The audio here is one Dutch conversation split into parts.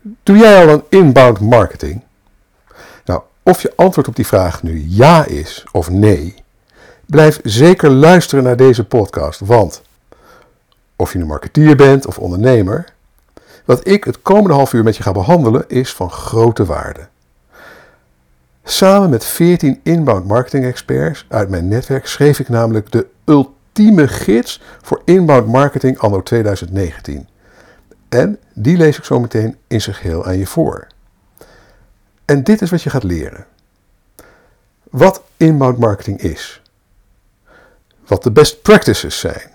Doe jij al een inbound marketing? Nou, of je antwoord op die vraag nu ja is of nee, blijf zeker luisteren naar deze podcast, want of je een marketeer bent of ondernemer, wat ik het komende half uur met je ga behandelen is van grote waarde. Samen met 14 inbound marketing experts uit mijn netwerk schreef ik namelijk de ultieme gids voor inbound marketing anno 2019. En die lees ik zo meteen in zijn geheel aan je voor. En dit is wat je gaat leren. Wat inbound marketing is. Wat de best practices zijn.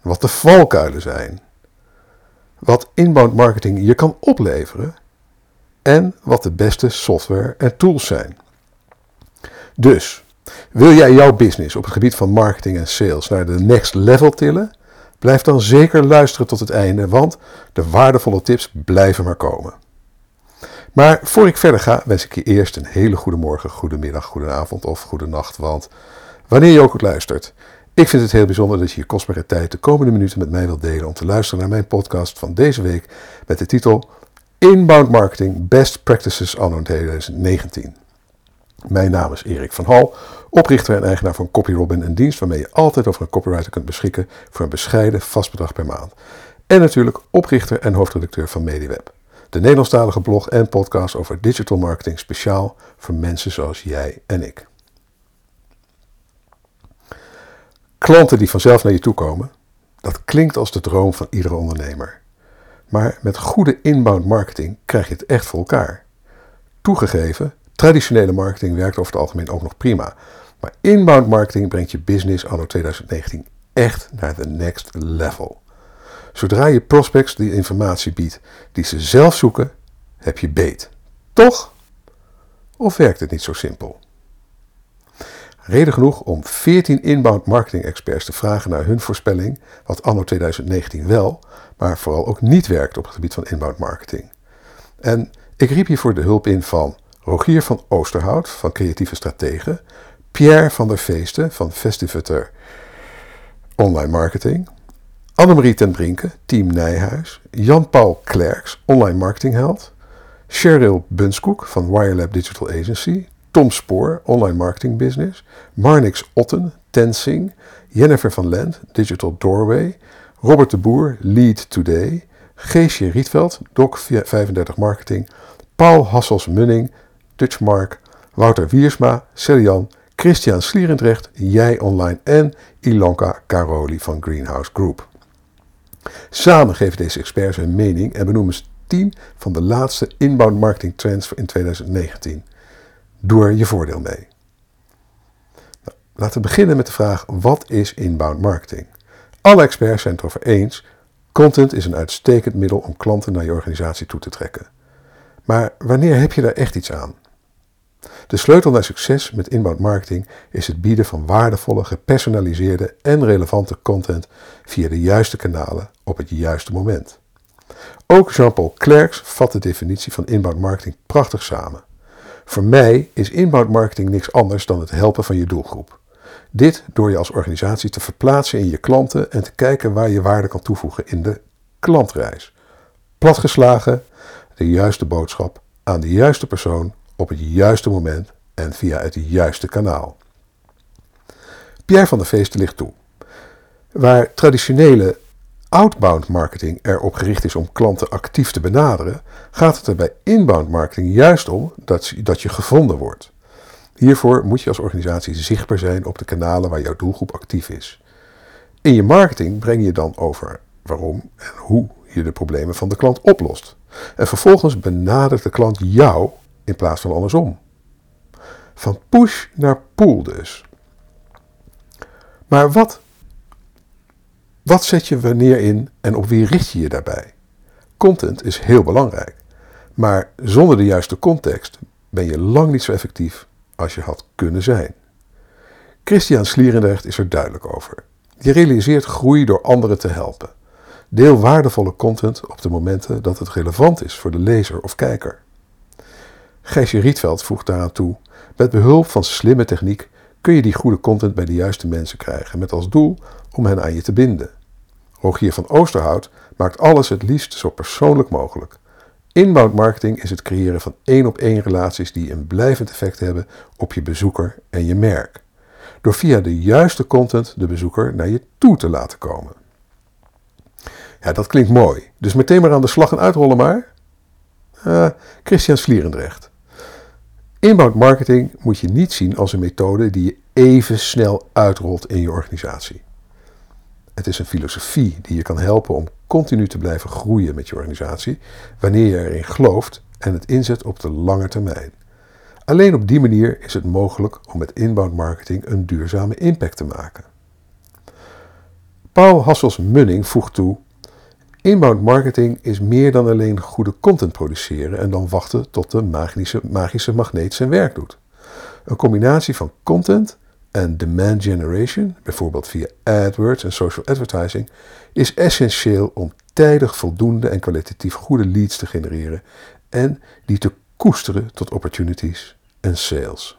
Wat de valkuilen zijn. Wat inbound marketing je kan opleveren. En wat de beste software en tools zijn. Dus, wil jij jouw business op het gebied van marketing en sales naar de next level tillen? Blijf dan zeker luisteren tot het einde, want de waardevolle tips blijven maar komen. Maar voor ik verder ga, wens ik je eerst een hele goede morgen, goede middag, goede avond of goede nacht. Want wanneer je ook het luistert, ik vind het heel bijzonder dat je je kostbare tijd de komende minuten met mij wilt delen om te luisteren naar mijn podcast van deze week met de titel Inbound Marketing Best Practices anno 2019. Mijn naam is Erik van Hal, oprichter en eigenaar van CopyRobin, een dienst waarmee je altijd over een copywriter kunt beschikken voor een bescheiden vast bedrag per maand. En natuurlijk oprichter en hoofdredacteur van MediWeb, de Nederlandstalige blog en podcast over digital marketing speciaal voor mensen zoals jij en ik. Klanten die vanzelf naar je toe komen, dat klinkt als de droom van iedere ondernemer. Maar met goede inbound marketing krijg je het echt voor elkaar. Toegegeven, Traditionele marketing werkt over het algemeen ook nog prima. Maar inbound marketing brengt je business anno 2019 echt naar de next level. Zodra je prospects die informatie biedt die ze zelf zoeken, heb je beet. Toch? Of werkt het niet zo simpel? Reden genoeg om 14 inbound marketing experts te vragen naar hun voorspelling wat anno 2019 wel, maar vooral ook niet werkt op het gebied van inbound marketing. En ik riep hiervoor de hulp in van Rogier van Oosterhout van Creatieve Strategen, Pierre van der Feesten van Festivator Online Marketing, Annemarie ten Brinke, Team Nijhuis, Jan-Paul Klerks, Online Marketingheld, Cheryl Bunskoek van Wirelab Digital Agency, Tom Spoor, Online Marketing Business, Marnix Otten, Tensing, Jennifer van Lent, Digital Doorway, Robert de Boer, Lead Today, Geesje Rietveld, Doc35 Marketing, Paul Hassels-Munning, Dutchmark, Wouter Wiersma, Celian, Christian Slierendrecht, Jij Online en Ilonka Caroli van Greenhouse Group. Samen geven deze experts hun mening en benoemen ze 10 van de laatste inbound marketing trends in 2019. Doe er je voordeel mee. Nou, laten we beginnen met de vraag: wat is inbound marketing? Alle experts zijn het erover eens: content is een uitstekend middel om klanten naar je organisatie toe te trekken. Maar wanneer heb je daar echt iets aan? De sleutel naar succes met inbound marketing is het bieden van waardevolle, gepersonaliseerde en relevante content via de juiste kanalen op het juiste moment. Ook Jean-Paul Clerks vat de definitie van inbound marketing prachtig samen. Voor mij is inbound marketing niks anders dan het helpen van je doelgroep. Dit door je als organisatie te verplaatsen in je klanten en te kijken waar je waarde kan toevoegen in de klantreis. Platgeslagen, de juiste boodschap aan de juiste persoon op het juiste moment en via het juiste kanaal. Pierre van der Feesten ligt toe. Waar traditionele outbound marketing erop gericht is om klanten actief te benaderen, gaat het er bij inbound marketing juist om dat, dat je gevonden wordt. Hiervoor moet je als organisatie zichtbaar zijn op de kanalen waar jouw doelgroep actief is. In je marketing breng je dan over waarom en hoe je de problemen van de klant oplost. En vervolgens benadert de klant jou in plaats van andersom. Van push naar pull dus. Maar wat, wat zet je wanneer in en op wie richt je je daarbij? Content is heel belangrijk. Maar zonder de juiste context ben je lang niet zo effectief als je had kunnen zijn. Christian Slierendrecht is er duidelijk over. Je realiseert groei door anderen te helpen. Deel waardevolle content op de momenten dat het relevant is voor de lezer of kijker. Gijsje Rietveld voegt daaraan toe: met behulp van slimme techniek kun je die goede content bij de juiste mensen krijgen, met als doel om hen aan je te binden. Rogier van Oosterhout maakt alles het liefst zo persoonlijk mogelijk. Inbound marketing is het creëren van één op één relaties die een blijvend effect hebben op je bezoeker en je merk. Door via de juiste content de bezoeker naar je toe te laten komen. Ja, dat klinkt mooi. Dus meteen maar aan de slag en uitrollen maar. Uh, Christian Slierendrecht. Inbound marketing moet je niet zien als een methode die je even snel uitrolt in je organisatie. Het is een filosofie die je kan helpen om continu te blijven groeien met je organisatie wanneer je erin gelooft en het inzet op de lange termijn. Alleen op die manier is het mogelijk om met inbound marketing een duurzame impact te maken. Paul Hassels-Munning voegt toe: Inbound marketing is meer dan alleen goede content produceren en dan wachten tot de magische, magische magneet zijn werk doet. Een combinatie van content en demand generation, bijvoorbeeld via AdWords en social advertising, is essentieel om tijdig voldoende en kwalitatief goede leads te genereren en die te koesteren tot opportunities en sales.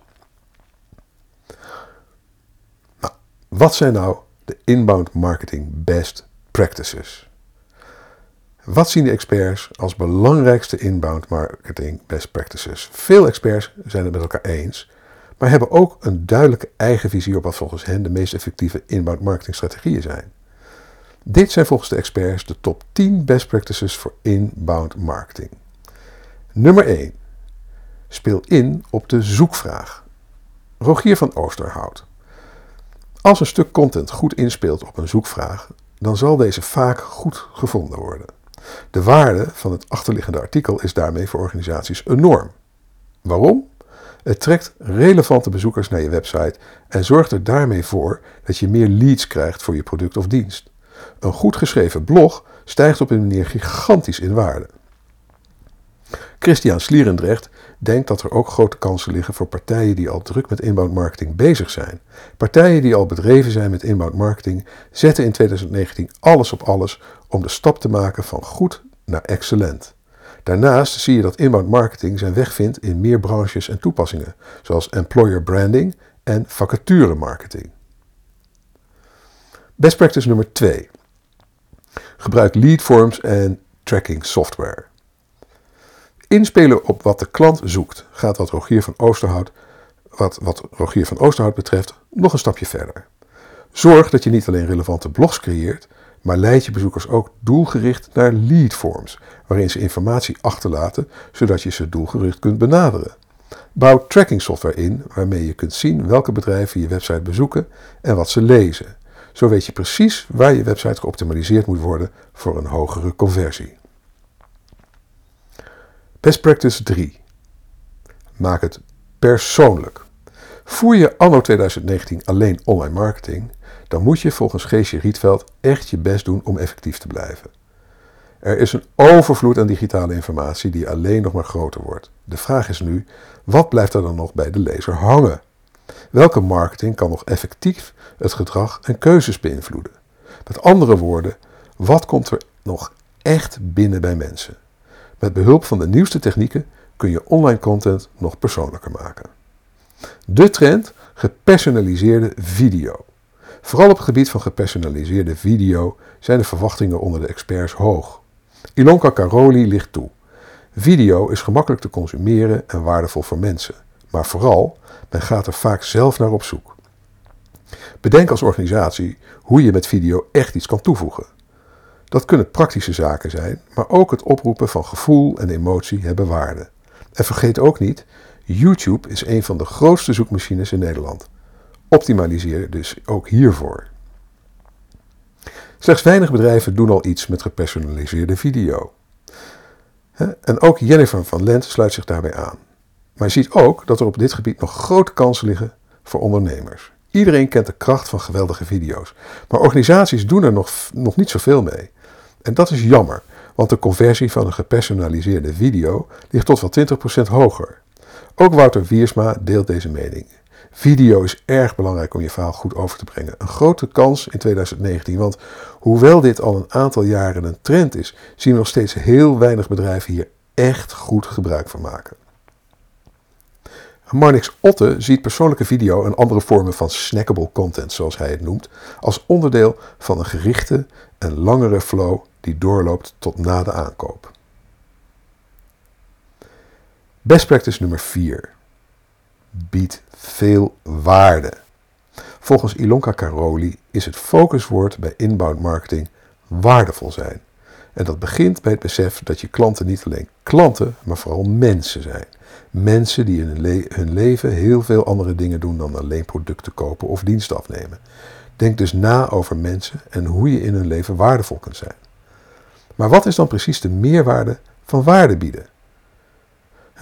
Nou, wat zijn nou de inbound marketing best practices? Wat zien de experts als belangrijkste inbound marketing best practices? Veel experts zijn het met elkaar eens, maar hebben ook een duidelijke eigen visie op wat volgens hen de meest effectieve inbound marketing strategieën zijn. Dit zijn volgens de experts de top 10 best practices voor inbound marketing. Nummer 1. Speel in op de zoekvraag. Rogier van Oosterhout. Als een stuk content goed inspeelt op een zoekvraag, dan zal deze vaak goed gevonden worden. De waarde van het achterliggende artikel is daarmee voor organisaties enorm. Waarom? Het trekt relevante bezoekers naar je website en zorgt er daarmee voor dat je meer leads krijgt voor je product of dienst. Een goed geschreven blog stijgt op een manier gigantisch in waarde. Christian Slierendrecht denkt dat er ook grote kansen liggen voor partijen die al druk met inbound marketing bezig zijn. Partijen die al bedreven zijn met inbound marketing zetten in 2019 alles op alles om de stap te maken van goed naar excellent. Daarnaast zie je dat inbound marketing zijn weg vindt in meer branches en toepassingen, zoals employer branding en vacature marketing. Best practice nummer 2. Gebruik lead forms en tracking software. Inspelen op wat de klant zoekt gaat wat Rogier van Oosterhout, wat, wat Rogier van Oosterhout betreft nog een stapje verder. Zorg dat je niet alleen relevante blogs creëert, maar leid je bezoekers ook doelgericht naar leadforms, waarin ze informatie achterlaten zodat je ze doelgericht kunt benaderen. Bouw tracking software in waarmee je kunt zien welke bedrijven je website bezoeken en wat ze lezen. Zo weet je precies waar je website geoptimaliseerd moet worden voor een hogere conversie. Best practice 3. Maak het persoonlijk. Voer je anno 2019 alleen online marketing, dan moet je volgens Geesje Rietveld echt je best doen om effectief te blijven. Er is een overvloed aan digitale informatie die alleen nog maar groter wordt. De vraag is nu, wat blijft er dan nog bij de lezer hangen? Welke marketing kan nog effectief het gedrag en keuzes beïnvloeden? Met andere woorden, wat komt er nog echt binnen bij mensen? Met behulp van de nieuwste technieken kun je online content nog persoonlijker maken. De trend gepersonaliseerde video. Vooral op het gebied van gepersonaliseerde video zijn de verwachtingen onder de experts hoog. Ilonka Karoli ligt toe. Video is gemakkelijk te consumeren en waardevol voor mensen. Maar vooral, men gaat er vaak zelf naar op zoek. Bedenk als organisatie hoe je met video echt iets kan toevoegen. Dat kunnen praktische zaken zijn, maar ook het oproepen van gevoel en emotie hebben waarde. En vergeet ook niet, YouTube is een van de grootste zoekmachines in Nederland. Optimaliseer dus ook hiervoor. Slechts weinig bedrijven doen al iets met gepersonaliseerde video. En ook Jennifer van Lent sluit zich daarbij aan. Maar je ziet ook dat er op dit gebied nog grote kansen liggen voor ondernemers. Iedereen kent de kracht van geweldige video's, maar organisaties doen er nog, nog niet zoveel mee. En dat is jammer, want de conversie van een gepersonaliseerde video ligt tot wel 20% hoger. Ook Wouter Wiersma deelt deze mening. Video is erg belangrijk om je verhaal goed over te brengen. Een grote kans in 2019, want hoewel dit al een aantal jaren een trend is, zien we nog steeds heel weinig bedrijven hier echt goed gebruik van maken. Marnix Otte ziet persoonlijke video en andere vormen van snackable content, zoals hij het noemt, als onderdeel van een gerichte en langere flow die doorloopt tot na de aankoop. Best practice nummer 4. Bied veel waarde. Volgens Ilonka Caroli is het focuswoord bij inbound marketing waardevol zijn. En dat begint bij het besef dat je klanten niet alleen klanten, maar vooral mensen zijn. Mensen die in hun, hun leven heel veel andere dingen doen dan alleen producten kopen of diensten afnemen. Denk dus na over mensen en hoe je in hun leven waardevol kunt zijn. Maar wat is dan precies de meerwaarde van waarde bieden?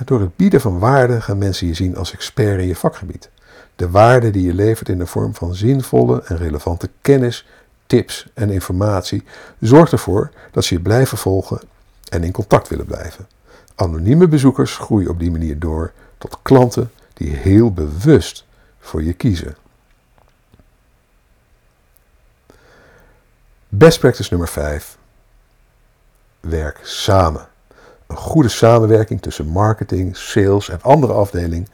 Door het bieden van waarde gaan mensen je zien als expert in je vakgebied. De waarde die je levert in de vorm van zinvolle en relevante kennis, tips en informatie zorgt ervoor dat ze je blijven volgen en in contact willen blijven. Anonieme bezoekers groeien op die manier door tot klanten die heel bewust voor je kiezen. Best practice nummer 5. Werk samen. Een goede samenwerking tussen marketing, sales en andere afdelingen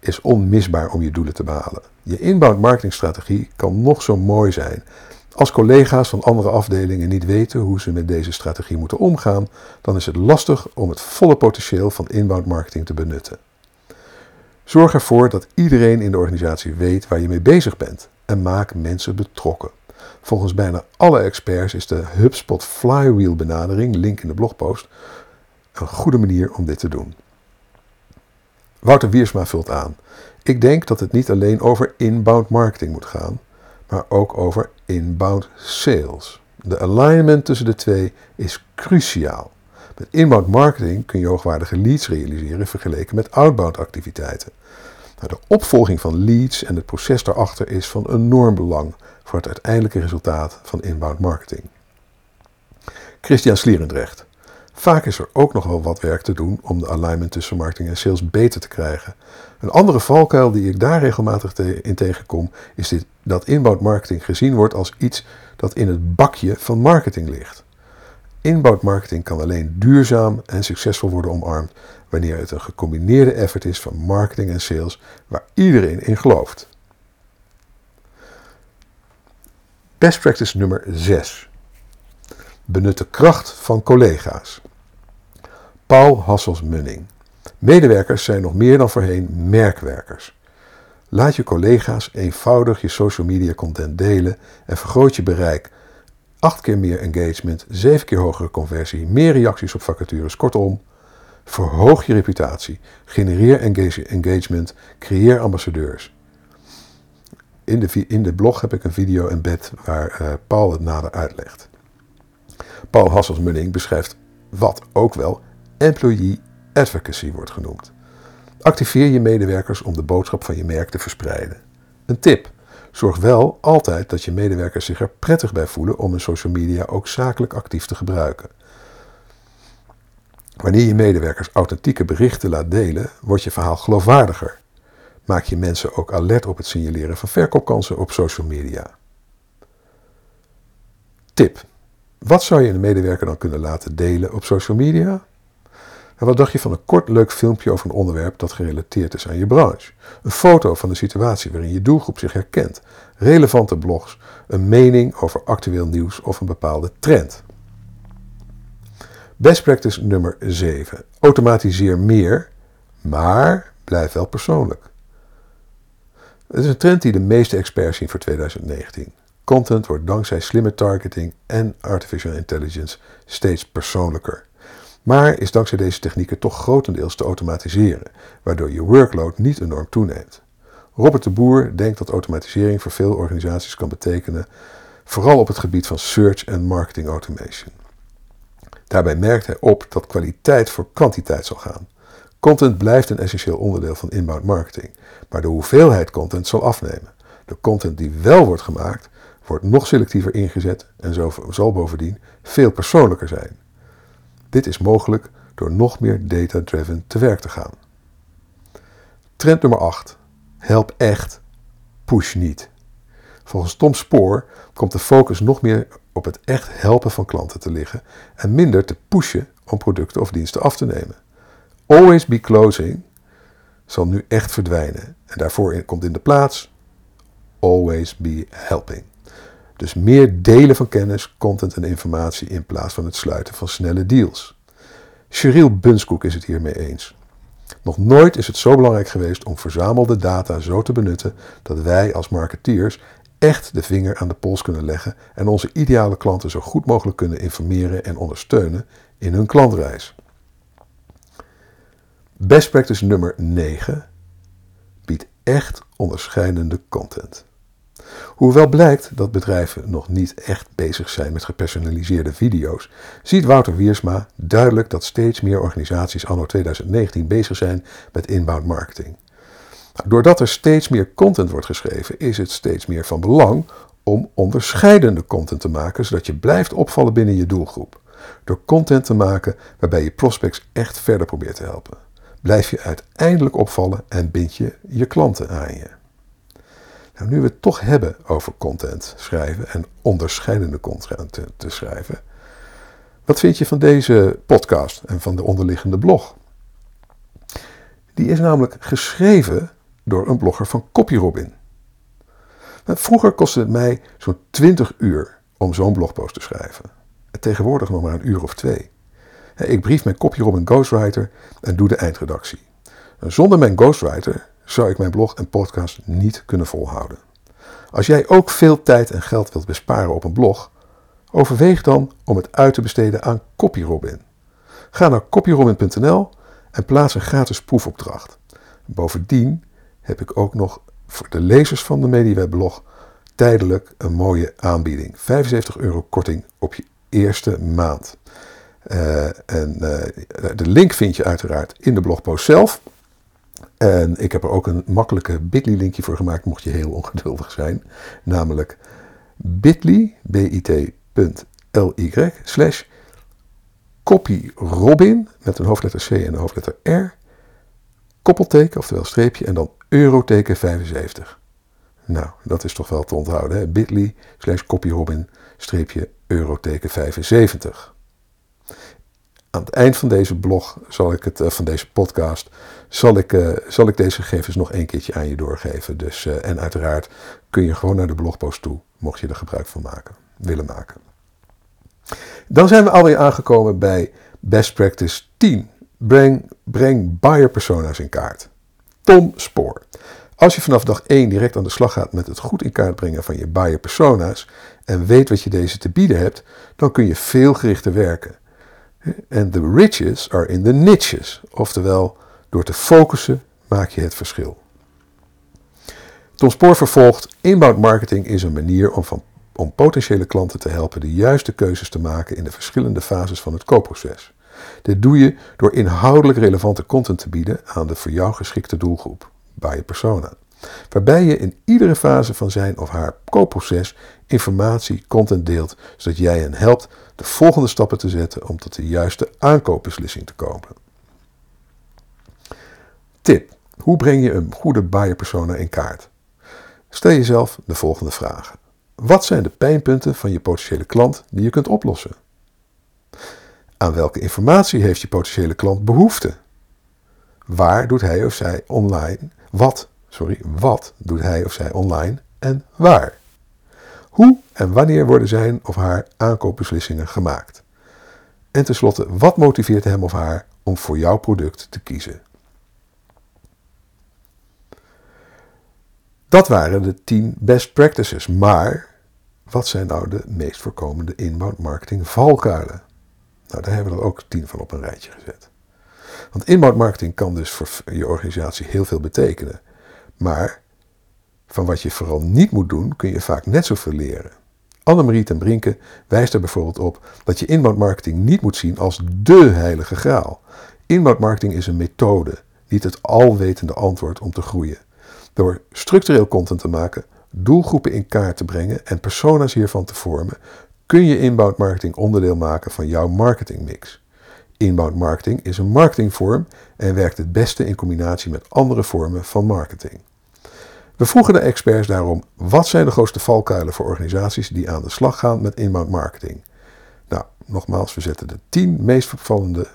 is onmisbaar om je doelen te behalen. Je inbound marketingstrategie kan nog zo mooi zijn. Als collega's van andere afdelingen niet weten hoe ze met deze strategie moeten omgaan, dan is het lastig om het volle potentieel van inbound marketing te benutten. Zorg ervoor dat iedereen in de organisatie weet waar je mee bezig bent en maak mensen betrokken. Volgens bijna alle experts is de HubSpot Flywheel benadering, link in de blogpost, een goede manier om dit te doen. Wouter Wiersma vult aan. Ik denk dat het niet alleen over inbound marketing moet gaan, maar ook over inbound sales. De alignment tussen de twee is cruciaal. Met inbound marketing kun je hoogwaardige leads realiseren vergeleken met outbound activiteiten. De opvolging van leads en het proces daarachter is van enorm belang voor het uiteindelijke resultaat van inbound marketing. Christian Slierendrecht. Vaak is er ook nog wel wat werk te doen om de alignment tussen marketing en sales beter te krijgen. Een andere valkuil die ik daar regelmatig in tegenkom, is dit, dat inbound marketing gezien wordt als iets dat in het bakje van marketing ligt. Inbound kan alleen duurzaam en succesvol worden omarmd wanneer het een gecombineerde effort is van marketing en sales waar iedereen in gelooft. Best practice nummer 6. Benut de kracht van collega's. Paul Hassels-Munning. Medewerkers zijn nog meer dan voorheen merkwerkers. Laat je collega's eenvoudig je social media content delen en vergroot je bereik. Acht keer meer engagement, zeven keer hogere conversie, meer reacties op vacatures. Kortom, verhoog je reputatie, genereer engagement, creëer ambassadeurs. In de, in de blog heb ik een video embed waar uh, Paul het nader uitlegt. Paul Hassels-Munning beschrijft wat ook wel employee advocacy wordt genoemd. Activeer je medewerkers om de boodschap van je merk te verspreiden. Een tip. Zorg wel altijd dat je medewerkers zich er prettig bij voelen om hun social media ook zakelijk actief te gebruiken. Wanneer je medewerkers authentieke berichten laat delen, wordt je verhaal geloofwaardiger. Maak je mensen ook alert op het signaleren van verkoopkansen op social media. Tip. Wat zou je een medewerker dan kunnen laten delen op social media? En wat dacht je van een kort leuk filmpje over een onderwerp dat gerelateerd is aan je branche? Een foto van de situatie waarin je doelgroep zich herkent, relevante blogs, een mening over actueel nieuws of een bepaalde trend. Best practice nummer 7. Automatiseer meer, maar blijf wel persoonlijk. Het is een trend die de meeste experts zien voor 2019. Content wordt dankzij slimme targeting en artificial intelligence steeds persoonlijker. Maar is dankzij deze technieken toch grotendeels te automatiseren, waardoor je workload niet enorm toeneemt. Robert de Boer denkt dat automatisering voor veel organisaties kan betekenen, vooral op het gebied van search en marketing automation. Daarbij merkt hij op dat kwaliteit voor kwantiteit zal gaan. Content blijft een essentieel onderdeel van inbound marketing, maar de hoeveelheid content zal afnemen. De content die wel wordt gemaakt, wordt nog selectiever ingezet en zal bovendien veel persoonlijker zijn. Dit is mogelijk door nog meer data-driven te werk te gaan. Trend nummer 8. Help echt, push niet. Volgens Tom Spoor komt de focus nog meer op het echt helpen van klanten te liggen en minder te pushen om producten of diensten af te nemen. Always be closing zal nu echt verdwijnen en daarvoor komt in de plaats always be helping. Dus meer delen van kennis, content en informatie in plaats van het sluiten van snelle deals. Cheryl Bunskoek is het hiermee eens. Nog nooit is het zo belangrijk geweest om verzamelde data zo te benutten dat wij als marketeers echt de vinger aan de pols kunnen leggen en onze ideale klanten zo goed mogelijk kunnen informeren en ondersteunen in hun klantreis. Best practice nummer 9 biedt echt onderscheidende content. Hoewel blijkt dat bedrijven nog niet echt bezig zijn met gepersonaliseerde video's, ziet Wouter Wiersma duidelijk dat steeds meer organisaties anno 2019 bezig zijn met inbound marketing. Nou, doordat er steeds meer content wordt geschreven, is het steeds meer van belang om onderscheidende content te maken, zodat je blijft opvallen binnen je doelgroep. Door content te maken waarbij je prospects echt verder probeert te helpen, blijf je uiteindelijk opvallen en bind je je klanten aan je. Nou, nu we het toch hebben over content schrijven en onderscheidende content te, schrijven, wat vind je van deze podcast en van de onderliggende blog? Die is namelijk geschreven door een blogger van CopyRobin. Nou, vroeger kostte het mij zo'n 20 uur om zo'n blogpost te schrijven. En tegenwoordig nog maar een uur of twee. Ik brief mijn CopyRobin Ghostwriter en doe de eindredactie. zonder mijn ghostwriter zou ik mijn blog en podcast niet kunnen volhouden. Als jij ook veel tijd en geld wilt besparen op een blog, overweeg dan om het uit te besteden aan CopyRobin. Ga naar copyrobin.nl en plaats een gratis proefopdracht. Bovendien heb ik ook nog voor de lezers van de MediaWeb-blog tijdelijk een mooie aanbieding. 75 euro korting op je eerste maand. Uh, en uh, de link vind je uiteraard in de blogpost zelf. En ik heb er ook een makkelijke bit.ly linkje voor gemaakt, mocht je heel ongeduldig zijn. Namelijk bit.ly, bit.ly, slash copyrobin, met een hoofdletter C en een hoofdletter R, koppelteken, oftewel streepje, en dan euroteken 75. Nou, dat is toch wel te onthouden, bit.ly, slash copyrobin, streepje, euroteken 75 aan het eind van deze blog, zal ik het, eh, van deze podcast, zal ik, uh, zal ik deze gegevens nog een keertje aan je doorgeven. Dus, uh, en uiteraard kun je gewoon naar de blogpost toe, mocht je er gebruik van maken, willen maken. Dan zijn we alweer aangekomen bij Best Practice 10. Breng, breng buyer persona's in kaart. Tom Spoor. Als je vanaf dag 1 direct aan de slag gaat met het goed in kaart brengen van je buyer persona's en weet wat je deze te bieden hebt, dan kun je veel gerichter werken. En the riches are in the niches. Oftewel, door te focussen maak je het verschil. Tom Spoor vervolgt, inbound marketing is een manier om, van, om potentiële klanten te helpen de juiste keuzes te maken in de verschillende fases van het koopproces. Dit doe je door inhoudelijk relevante content te bieden aan de voor jou geschikte doelgroep, je persona. Waarbij je in iedere fase van zijn of haar koopproces informatie, content deelt, zodat jij hen helpt de volgende stappen te zetten om tot de juiste aankoopbeslissing te komen. Tip. Hoe breng je een goede buyer persona in kaart? Stel jezelf de volgende vragen. Wat zijn de pijnpunten van je potentiële klant die je kunt oplossen? Aan welke informatie heeft je potentiële klant behoefte? Waar doet hij of zij online? Wat, sorry, wat doet hij of zij online en waar? Hoe en wanneer worden zijn of haar aankoopbeslissingen gemaakt? En tenslotte, wat motiveert hem of haar om voor jouw product te kiezen? Dat waren de 10 best practices. Maar wat zijn nou de meest voorkomende inbound marketing valkuilen? Nou, daar hebben we er ook 10 van op een rijtje gezet. Want inbound marketing kan dus voor je organisatie heel veel betekenen. Maar van wat je vooral niet moet doen, kun je vaak net zoveel leren. Annemarie ten Brinke wijst er bijvoorbeeld op dat je inbound marketing niet moet zien als dé heilige graal. Inbound marketing is een methode, niet het alwetende antwoord om te groeien. Door structureel content te maken, doelgroepen in kaart te brengen en persona's hiervan te vormen, kun je inbound marketing onderdeel maken van jouw marketingmix. Inbound marketing is een marketingvorm en werkt het beste in combinatie met andere vormen van marketing. We vroegen de experts daarom: wat zijn de grootste valkuilen voor organisaties die aan de slag gaan met inbound marketing? Nou, nogmaals, we zetten de 10 meest opvallende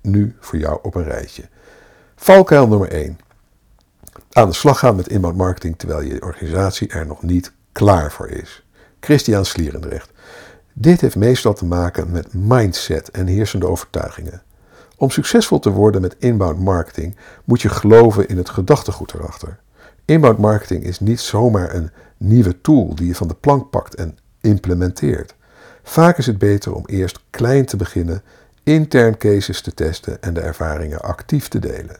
nu voor jou op een rijtje. Valkuil nummer 1. Aan de slag gaan met inbound marketing terwijl je organisatie er nog niet klaar voor is. Christian Slierendrecht. Dit heeft meestal te maken met mindset en heersende overtuigingen. Om succesvol te worden met inbound marketing moet je geloven in het gedachtegoed erachter. Inbound marketing is niet zomaar een nieuwe tool die je van de plank pakt en implementeert. Vaak is het beter om eerst klein te beginnen, intern cases te testen en de ervaringen actief te delen.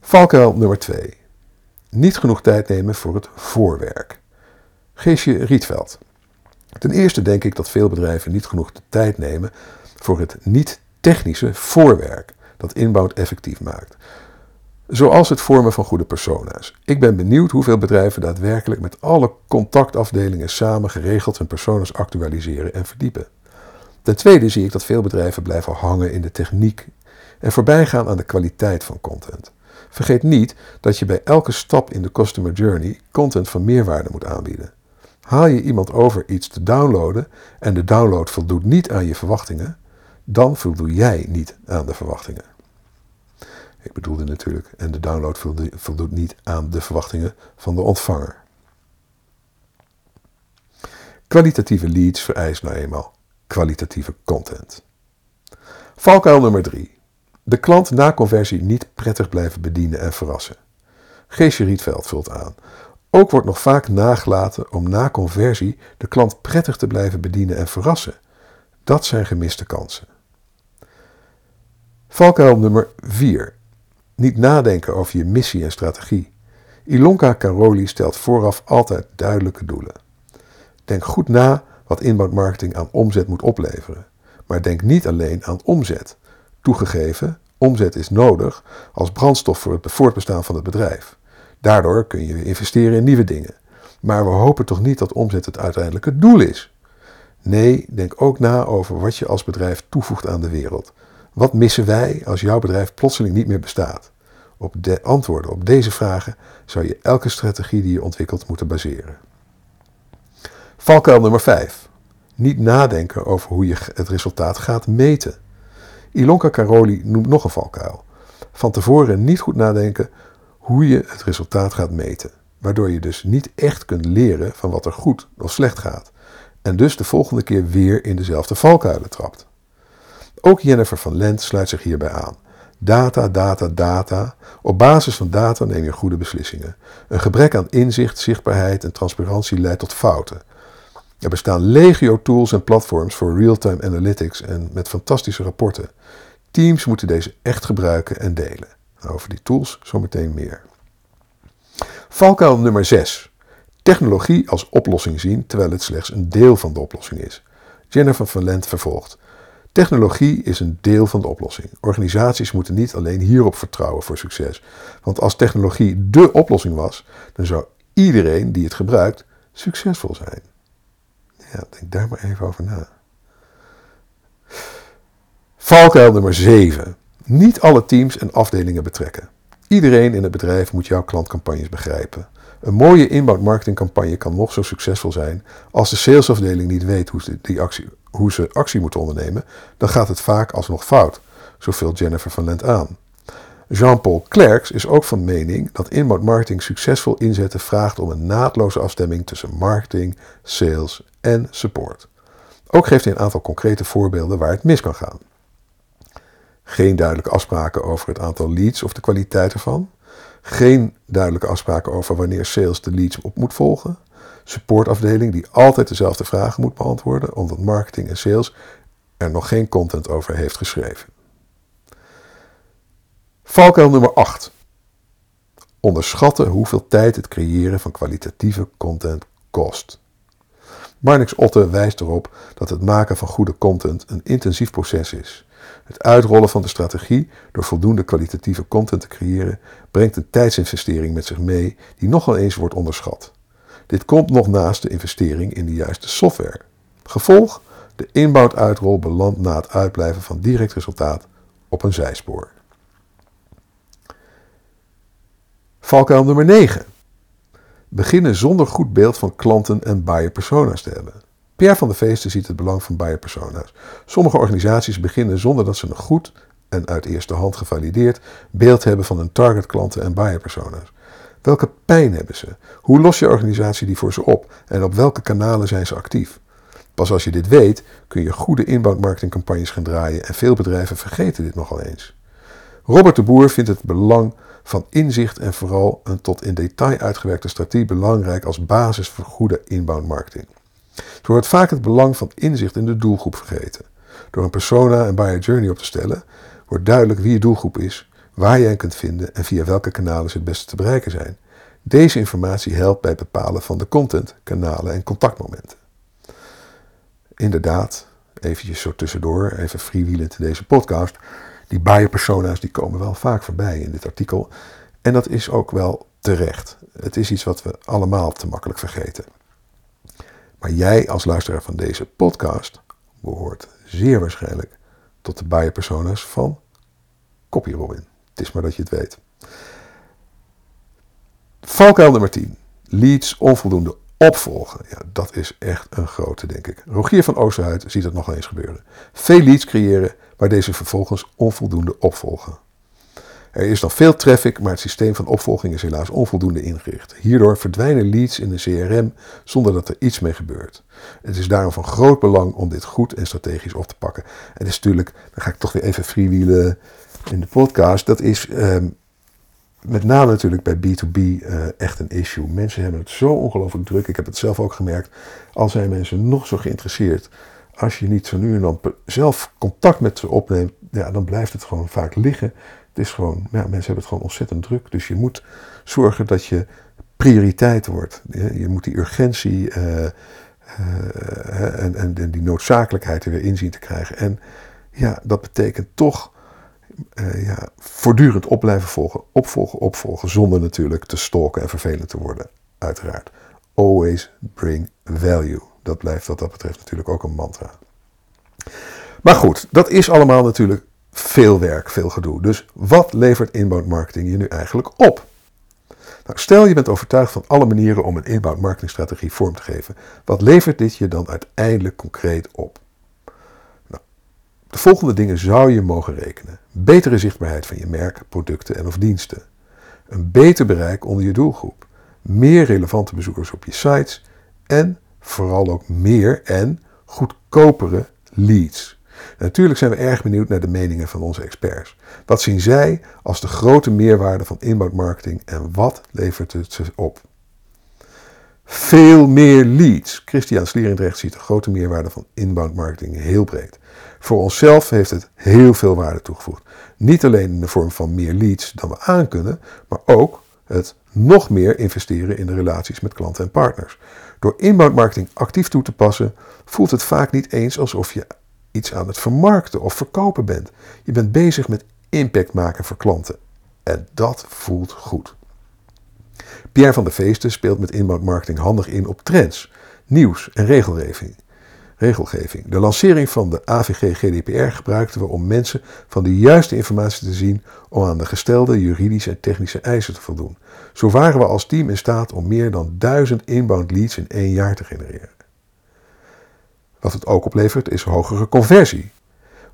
Valkuil nummer 2. Niet genoeg tijd nemen voor het voorwerk. Geesje Rietveld. Ten eerste denk ik dat veel bedrijven niet genoeg de tijd nemen voor het niet-technische voorwerk dat inbound effectief maakt. Zoals het vormen van goede persona's. Ik ben benieuwd hoeveel bedrijven daadwerkelijk met alle contactafdelingen samen geregeld hun persona's actualiseren en verdiepen. Ten tweede zie ik dat veel bedrijven blijven hangen in de techniek en voorbijgaan aan de kwaliteit van content. Vergeet niet dat je bij elke stap in de customer journey content van meerwaarde moet aanbieden. Haal je iemand over iets te downloaden en de download voldoet niet aan je verwachtingen, dan voldoe jij niet aan de verwachtingen. Ik bedoelde natuurlijk, en de download voldoet niet aan de verwachtingen van de ontvanger. Kwalitatieve leads vereisen nou eenmaal kwalitatieve content. Valkuil nummer 3. De klant na conversie niet prettig blijven bedienen en verrassen. Geesje Rietveld vult aan. Ook wordt nog vaak nagelaten om na conversie de klant prettig te blijven bedienen en verrassen. Dat zijn gemiste kansen. Valkuil nummer 4. Niet nadenken over je missie en strategie. Ilonka Caroli stelt vooraf altijd duidelijke doelen. Denk goed na wat inbound aan omzet moet opleveren. Maar denk niet alleen aan omzet. Toegegeven, omzet is nodig als brandstof voor het voortbestaan van het bedrijf. Daardoor kun je investeren in nieuwe dingen. Maar we hopen toch niet dat omzet het uiteindelijke doel is? Nee, denk ook na over wat je als bedrijf toevoegt aan de wereld. Wat missen wij als jouw bedrijf plotseling niet meer bestaat? Op de antwoorden op deze vragen zou je elke strategie die je ontwikkelt moeten baseren. Valkuil nummer 5. Niet nadenken over hoe je het resultaat gaat meten. Ilonka Caroli noemt nog een valkuil. Van tevoren niet goed nadenken hoe je het resultaat gaat meten. Waardoor je dus niet echt kunt leren van wat er goed of slecht gaat. En dus de volgende keer weer in dezelfde valkuilen trapt. Ook Jennifer van Lent sluit zich hierbij aan. Data, data, data. Op basis van data neem je goede beslissingen. Een gebrek aan inzicht, zichtbaarheid en transparantie leidt tot fouten. Er bestaan legio tools en platforms voor real-time analytics en met fantastische rapporten. Teams moeten deze echt gebruiken en delen. Over die tools zometeen meer. Valkuil nummer 6. Technologie als oplossing zien terwijl het slechts een deel van de oplossing is. Jennifer van Lent vervolgt. Technologie is een deel van de oplossing. Organisaties moeten niet alleen hierop vertrouwen voor succes. Want als technologie dé oplossing was, dan zou iedereen die het gebruikt succesvol zijn. Ja, denk daar maar even over na. Valkuil nummer 7. Niet alle teams en afdelingen betrekken. Iedereen in het bedrijf moet jouw klantcampagnes begrijpen. Een mooie inbound marketingcampagne kan nog zo succesvol zijn. Als de salesafdeling niet weet hoe ze, die actie, hoe ze actie moeten ondernemen, dan gaat het vaak alsnog fout. Zo vult Jennifer van Lent aan. Jean-Paul Clerks is ook van mening dat inbound marketing succesvol inzetten vraagt om een naadloze afstemming tussen marketing, sales en support. Ook geeft hij een aantal concrete voorbeelden waar het mis kan gaan. Geen duidelijke afspraken over het aantal leads of de kwaliteit ervan. Geen duidelijke afspraken over wanneer sales de leads op moet volgen. Supportafdeling die altijd dezelfde vragen moet beantwoorden, omdat marketing en sales er nog geen content over heeft geschreven. Valkuil nummer 8. Onderschatten hoeveel tijd het creëren van kwalitatieve content kost. Marnix Otte wijst erop dat het maken van goede content een intensief proces is. Het uitrollen van de strategie door voldoende kwalitatieve content te creëren brengt een tijdsinvestering met zich mee die nogal eens wordt onderschat. Dit komt nog naast de investering in de juiste software. Gevolg: de inbound-uitrol belandt na het uitblijven van direct resultaat op een zijspoor. Valkuil nummer 9. Beginnen zonder goed beeld van klanten en buyer persona's te hebben. Van de Veesten ziet het belang van buyer persona's. Sommige organisaties beginnen zonder dat ze een goed en uit eerste hand gevalideerd beeld hebben van hun target klanten en buyer persona's. Welke pijn hebben ze? Hoe lost je organisatie die voor ze op? En op welke kanalen zijn ze actief? Pas als je dit weet, kun je goede inbound gaan draaien en veel bedrijven vergeten dit nogal eens. Robert de Boer vindt het belang van inzicht en vooral een tot in detail uitgewerkte strategie belangrijk als basis voor goede inbound marketing. Er wordt vaak het belang van inzicht in de doelgroep vergeten. Door een persona en buyer journey op te stellen, wordt duidelijk wie je doelgroep is, waar je hen kunt vinden en via welke kanalen ze het beste te bereiken zijn. Deze informatie helpt bij het bepalen van de content, kanalen en contactmomenten. Inderdaad, eventjes zo tussendoor, even freewheelend in deze podcast. Die buyer persona's die komen wel vaak voorbij in dit artikel. En dat is ook wel terecht. Het is iets wat we allemaal te makkelijk vergeten. Maar jij als luisteraar van deze podcast behoort zeer waarschijnlijk tot de buyer persona's van CopyRobin. Het is maar dat je het weet. Valkuil nummer 10. Leads onvoldoende opvolgen. Ja, dat is echt een grote, denk ik. Rogier van Oosterhuid ziet het nog eens gebeuren. Veel leads creëren, maar deze vervolgens onvoldoende opvolgen. Er is nog veel traffic, maar het systeem van opvolging is helaas onvoldoende ingericht. Hierdoor verdwijnen leads in de CRM zonder dat er iets mee gebeurt. Het is daarom van groot belang om dit goed en strategisch op te pakken. En het is natuurlijk, dan ga ik toch weer even freewheelen in de podcast. Dat is ehm, met name natuurlijk bij B2B uh, eh, echt een issue. Mensen hebben het zo ongelooflijk druk. Ik heb het zelf ook gemerkt. Al zijn mensen nog zo geïnteresseerd. Als je niet zo nu en dan zelf contact met ze opneemt, ja, dan blijft het gewoon vaak liggen. Het is gewoon, ja, mensen hebben het gewoon ontzettend druk. Dus je moet zorgen dat je prioriteit wordt. Je moet die urgentie uh, uh, en, en, en, die noodzakelijkheid er weer in zien te krijgen. En ja, dat betekent toch uh, ja, voortdurend op blijven volgen, opvolgen, opvolgen, zonder natuurlijk te stalken en vervelend te worden, uiteraard. Always bring value. Dat blijft wat dat betreft natuurlijk ook een mantra. Maar goed, dat is allemaal natuurlijk veel werk, veel gedoe. Dus wat levert inbound marketing je nu eigenlijk op? Nou, stel je bent overtuigd van alle manieren om een inbound marketingstrategie vorm te geven. Wat levert dit je dan uiteindelijk concreet op? De volgende dingen zou je mogen rekenen. Betere zichtbaarheid van je merk, producten en of diensten. Een beter bereik onder je doelgroep. Meer relevante bezoekers op je sites. En vooral ook meer en goedkopere leads. Natuurlijk zijn we erg benieuwd naar de meningen van onze experts. Wat zien zij als de grote meerwaarde van inbound marketing en wat levert het ze op? Veel meer leads. Christian Slierendrecht ziet de grote meerwaarde van inbound marketing heel breed. Voor onszelf heeft het heel veel waarde toegevoegd. Niet alleen in de vorm van meer leads dan we aankunnen, maar ook het nog meer investeren in de relaties met klanten en partners. Door inbound marketing actief toe te passen, voelt het vaak niet eens alsof je iets aan het vermarkten of verkopen bent. Je bent bezig met impact maken voor klanten. En dat voelt goed. Pierre van der Veesten speelt met inbound marketing handig in op trends, nieuws en regelgeving regelgeving. De lancering van de AVG GDPR gebruikten we om mensen van de juiste informatie te zien om aan de gestelde juridische en technische eisen te voldoen. Zo waren we als team in staat om meer dan duizend inbound leads in één jaar te genereren. Wat het ook oplevert is hogere conversie.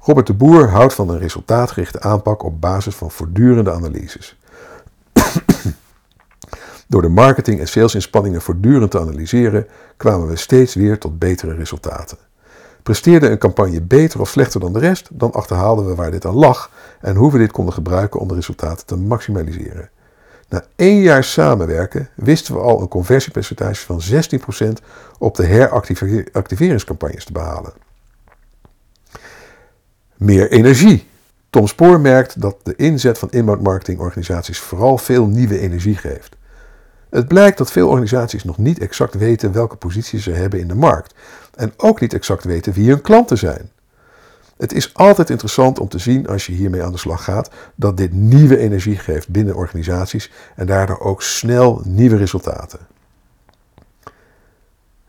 Robert de Boer houdt van een resultaatgerichte aanpak op basis van voortdurende analyses. Door de marketing- en salesinspanningen voortdurend te analyseren, kwamen we steeds weer tot betere resultaten. Presteerde een campagne beter of slechter dan de rest, dan achterhaalden we waar dit aan lag en hoe we dit konden gebruiken om de resultaten te maximaliseren. Na één jaar samenwerken wisten we al een conversiepercentage van 16% op de heractiveringscampagnes te behalen. Meer energie. Tom Spoor merkt dat de inzet van inbound marketingorganisaties vooral veel nieuwe energie geeft. Het blijkt dat veel organisaties nog niet exact weten welke positie ze hebben in de markt en ook niet exact weten wie hun klanten zijn. Het is altijd interessant om te zien als je hiermee aan de slag gaat dat dit nieuwe energie geeft binnen organisaties en daardoor ook snel nieuwe resultaten.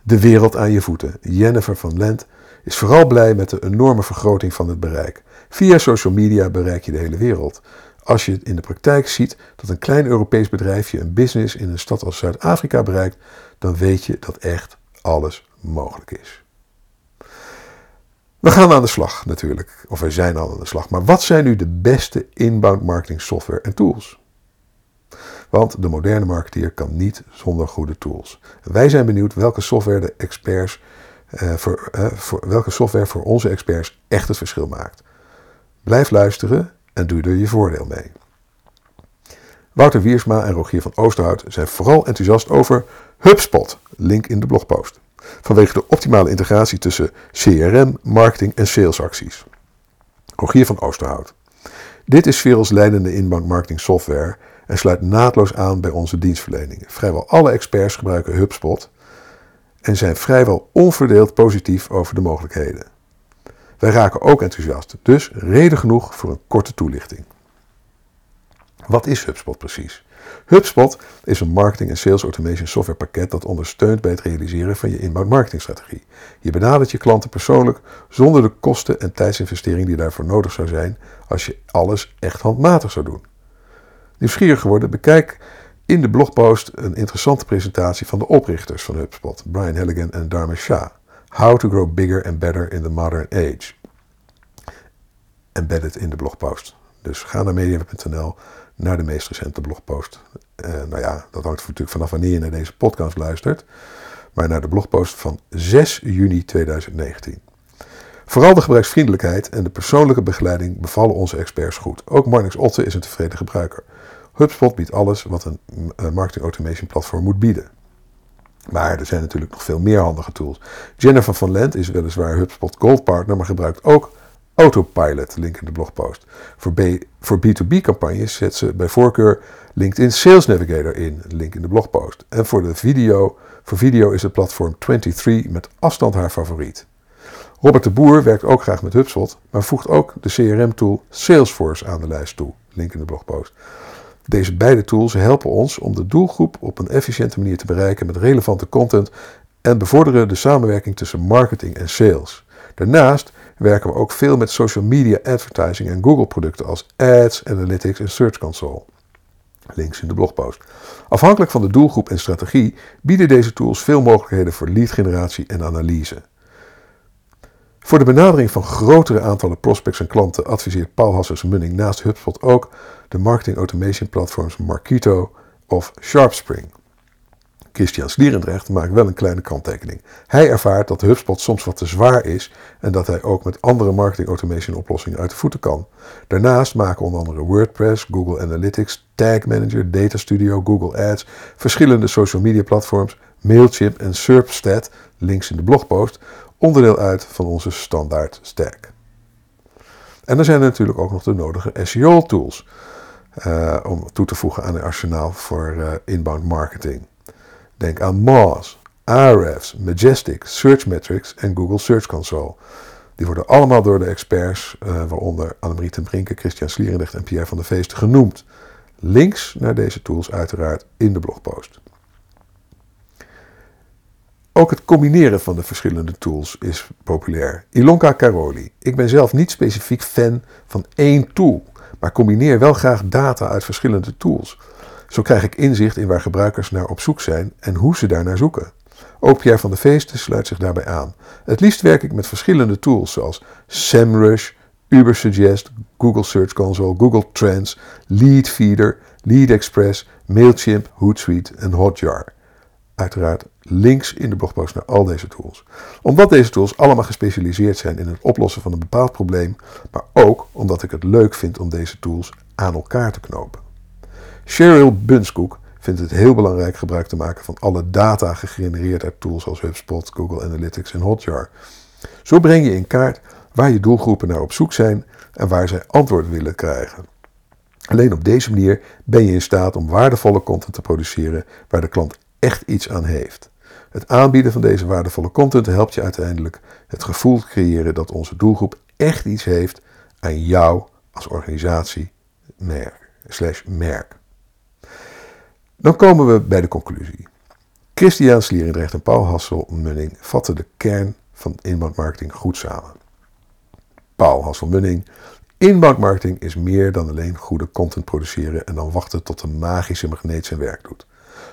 De wereld aan je voeten. Jennifer van Lent is vooral blij met de enorme vergroting van het bereik. Via social media bereik je de hele wereld. Als je in de praktijk ziet dat een klein Europees bedrijfje een business in een stad als Zuid-Afrika bereikt, dan weet je dat echt alles mogelijk is. We gaan aan de slag natuurlijk, of we zijn al aan de slag. Maar wat zijn nu de beste inbound marketing software en tools? Want de moderne marketeer kan niet zonder goede tools. Wij zijn benieuwd welke software de experts voor, uh, voor welke software voor onze experts echt het verschil maakt. Blijf luisteren en doe er je voordeel mee. Wouter Wiersma en Rogier van Oosterhout zijn vooral enthousiast over HubSpot, link in de blogpost. Vanwege de optimale integratie tussen CRM, marketing en salesacties. Rogier van Oosterhout. Dit is Verels leidende inbound marketing software en sluit naadloos aan bij onze dienstverlening. Vrijwel alle experts gebruiken HubSpot en zijn vrijwel onverdeeld positief over de mogelijkheden. Wij raken ook enthousiast, dus reden genoeg voor een korte toelichting. Wat is HubSpot precies? HubSpot is een marketing en sales automation software pakket dat ondersteunt bij het realiseren van je inbound marketingstrategie. Je benadert je klanten persoonlijk zonder de kosten en tijdsinvestering die daarvoor nodig zou zijn als je alles echt handmatig zou doen. Nieuwsgierig geworden, bekijk in de blogpost een interessante presentatie van de oprichters van HubSpot, Brian Halligan en Dharmesh Shah. How to grow bigger and better in the modern age. Embedded in de blogpost. Dus ga naar mediaweb.nl naar de meest recente blogpost. Uh, nou ja, dat hangt natuurlijk vanaf wanneer je naar deze podcast luistert. Maar naar de blogpost van 6 juni 2019. Vooral de gebruiksvriendelijkheid en de persoonlijke begeleiding bevallen onze experts goed. Ook Marnix Otte is een tevreden gebruiker. HubSpot biedt alles wat een marketing automation platform moet bieden. Maar er zijn natuurlijk nog veel meer handige tools. Jennifer van Lent is weliswaar HubSpot Gold Partner, maar gebruikt ook Autopilot, link in de blogpost. Voor, B, voor B2B-campagnes zet ze bij voorkeur LinkedIn Sales Navigator in, link in de blogpost. En voor, de video, voor video is het platform 23 met afstand haar favoriet. Robert de Boer werkt ook graag met HubSpot, maar voegt ook de CRM-tool Salesforce aan de lijst toe, link in de blogpost. Deze beide tools helpen ons om de doelgroep op een efficiënte manier te bereiken met relevante content en bevorderen de samenwerking tussen marketing en sales. Daarnaast werken we ook veel met social media advertising en Google producten als Ads, Analytics en Search Console. Links in de blogpost. Afhankelijk van de doelgroep en strategie bieden deze tools veel mogelijkheden voor leadgeneratie en analyse. Voor de benadering van grotere aantallen prospects en klanten adviseert Paul Hassers Munning naast HubSpot ook de marketing automation platforms Marketo of SharpSpring. Christian Slierendrecht maakt wel een kleine kanttekening. Hij ervaart dat HubSpot soms wat te zwaar is en dat hij ook met andere marketing automation oplossingen uit de voeten kan. Daarnaast maken onder andere WordPress, Google Analytics, Tag Manager, Data Studio, Google Ads, verschillende social media platforms, Mailchimp en Serpstat, links in de blogpost, onderdeel uit van onze standaard stack. En er zijn natuurlijk ook nog de nodige SEO-tools uh, om toe te voegen aan het arsenaal voor uh, inbound marketing. Denk aan Moz, Ahrefs, Majestic, Searchmetrics en Google Search Console. Die worden allemaal door de experts, uh, waaronder Annemarie ten Brinke, Christian Slierenrecht en Pierre van der Feesten, genoemd. Links naar deze tools uiteraard in de blogpost. Ook het combineren van de verschillende tools is populair. Ilonka Caroli. Ik ben zelf niet specifiek fan van één tool, maar combineer wel graag data uit verschillende tools. Zo krijg ik inzicht in waar gebruikers naar op zoek zijn en hoe ze daarnaar zoeken. Ook van de Feesten sluit zich daarbij aan. Het liefst werk ik met verschillende tools zoals SEMrush, Ubersuggest, Google Search Console, Google Trends, Leadfeeder, LeadExpress, Mailchimp, Hootsuite en Hotjar. Uiteraard links in de blogpost naar al deze tools. Omdat deze tools allemaal gespecialiseerd zijn in het oplossen van een bepaald probleem, maar ook omdat ik het leuk vind om deze tools aan elkaar te knopen. Cheryl Bunskoek vindt het heel belangrijk gebruik te maken van alle data gegenereerd uit tools als HubSpot, Google Analytics en Hotjar. Zo breng je in kaart waar je doelgroepen naar op zoek zijn en waar zij antwoord willen krijgen. Alleen op deze manier ben je in staat om waardevolle content te produceren waar de klant echt iets aan heeft. Het aanbieden van deze waardevolle content helpt je uiteindelijk het gevoel te creëren dat onze doelgroep echt iets heeft aan jou als organisatie merk. Dan komen we bij de conclusie. Christian Slierendrecht en Paul Hassel-Munning vatten de kern van inbound marketing goed samen. Paul Hassel-Munning, inbound marketing is meer dan alleen goede content produceren en dan wachten tot de magische magneet zijn werk doet.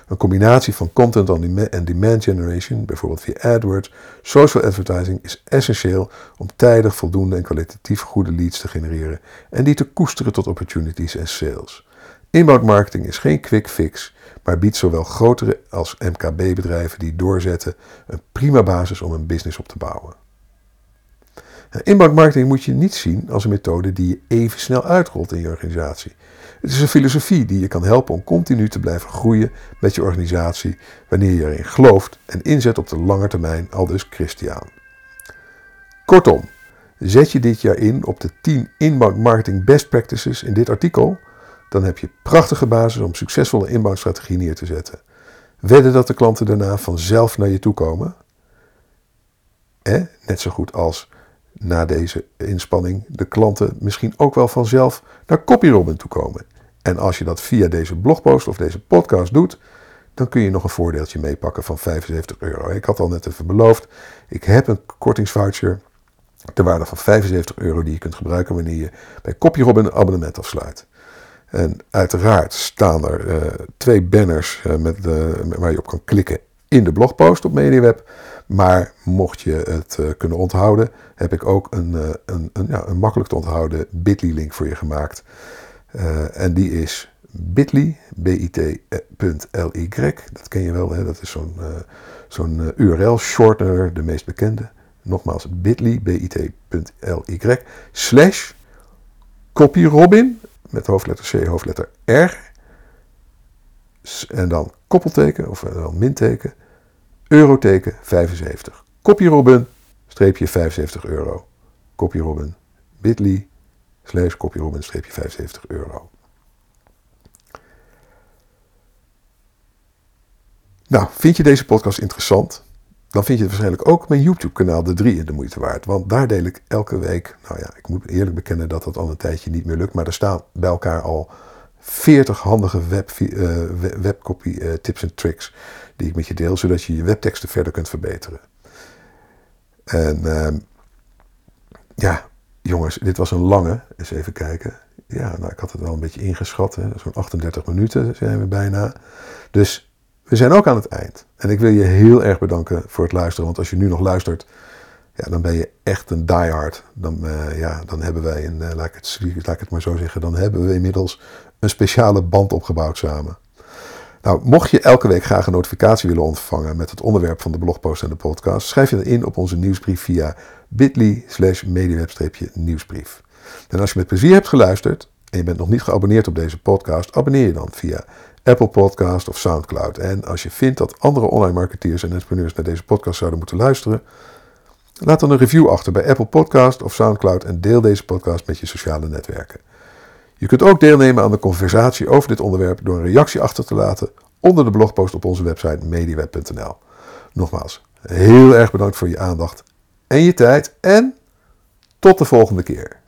Een combinatie van content en demand generation, bijvoorbeeld via AdWords, social advertising, is essentieel om tijdig voldoende en kwalitatief goede leads te genereren en die te koesteren tot opportunities en sales. Inbound marketing is geen quick fix, maar biedt zowel grotere als MKB-bedrijven die doorzetten een prima basis om een business op te bouwen. Inbound marketing moet je niet zien als een methode die je even snel uitrolt in je organisatie. Het is een filosofie die je kan helpen om continu te blijven groeien met je organisatie wanneer je erin gelooft en inzet op de lange termijn, al dus Christian. Kortom, zet je dit jaar in op de 10 inbound marketing best practices in dit artikel, dan heb je prachtige basis om succesvolle inbound strategie neer te zetten. Wedden dat de klanten daarna vanzelf naar je toe komen? Eh, net zo goed als na deze inspanning de klanten misschien ook wel vanzelf naar CopyRobin toe komen. En als je dat via deze blogpost of deze podcast doet, dan kun je nog een voordeeltje meepakken van 75 euro. Ik had al net even beloofd, ik heb een kortingsvoucher ter waarde van 75 euro die je kunt gebruiken wanneer je bij CopyRobin een abonnement afsluit. En uiteraard staan er uh, twee banners uh, met, waar je op kan klikken in de blogpost op MediaWeb. Maar mocht je het uh, kunnen onthouden, heb ik ook een, een, een, ja, een, makkelijk te onthouden bit.ly link voor je gemaakt. En die is bit.ly, bit.ly, dat ken je wel, hè? dat is zo'n zo'n URL-shortener, de meest bekende. Nogmaals, bit.ly, bit.ly, slash copyrobin, met hoofdletter C, hoofdletter R. En dan koppelteken, of dan minteken, euroteken 75. Copyrobin, streepje 75 euro. Copyrobin, bit.ly, slash copyrobin, streepje 75 euro. Nou, vind je deze podcast interessant? Dan vind je het waarschijnlijk ook mijn YouTube-kanaal De 3 in de moeite waard. Want daar deel ik elke week, nou ja, ik moet eerlijk bekennen dat dat al een tijdje niet meer lukt. Maar er staan bij elkaar al 40 handige web, uh, webcopy uh, tips en tricks die ik met je deel, zodat je je webteksten verder kunt verbeteren. En uh, ja, jongens, dit was een lange. Eens even kijken. Ja, nou, ik had het wel een beetje ingeschat. Zo'n 38 minuten zijn we bijna. Dus we zijn ook aan het eind. En ik wil je heel erg bedanken voor het luisteren. Want als je nu nog luistert, ja, dan ben je echt een diehard. Dan, uh, ja, dan hebben wij, een, uh, laat, ik het, laat ik het maar zo zeggen, dan hebben we inmiddels een speciale band opgebouwd samen. Nou, mocht je elke week graag een notificatie willen ontvangen met het onderwerp van de blogpost en de podcast, schrijf je dan in op onze nieuwsbrief via bit.ly slash nieuwsbrief. En als je met plezier hebt geluisterd en je bent nog niet geabonneerd op deze podcast, abonneer je dan via Apple Podcast of Soundcloud. En als je vindt dat andere online marketeers en entrepreneurs naar deze podcast zouden moeten luisteren, laat dan een review achter bij Apple Podcast of Soundcloud en deel deze podcast met je sociale netwerken. Je kunt ook deelnemen aan de conversatie over dit onderwerp door een reactie achter te laten onder de blogpost op onze website mediaweb.nl. Nogmaals, heel erg bedankt voor je aandacht en je tijd en tot de volgende keer.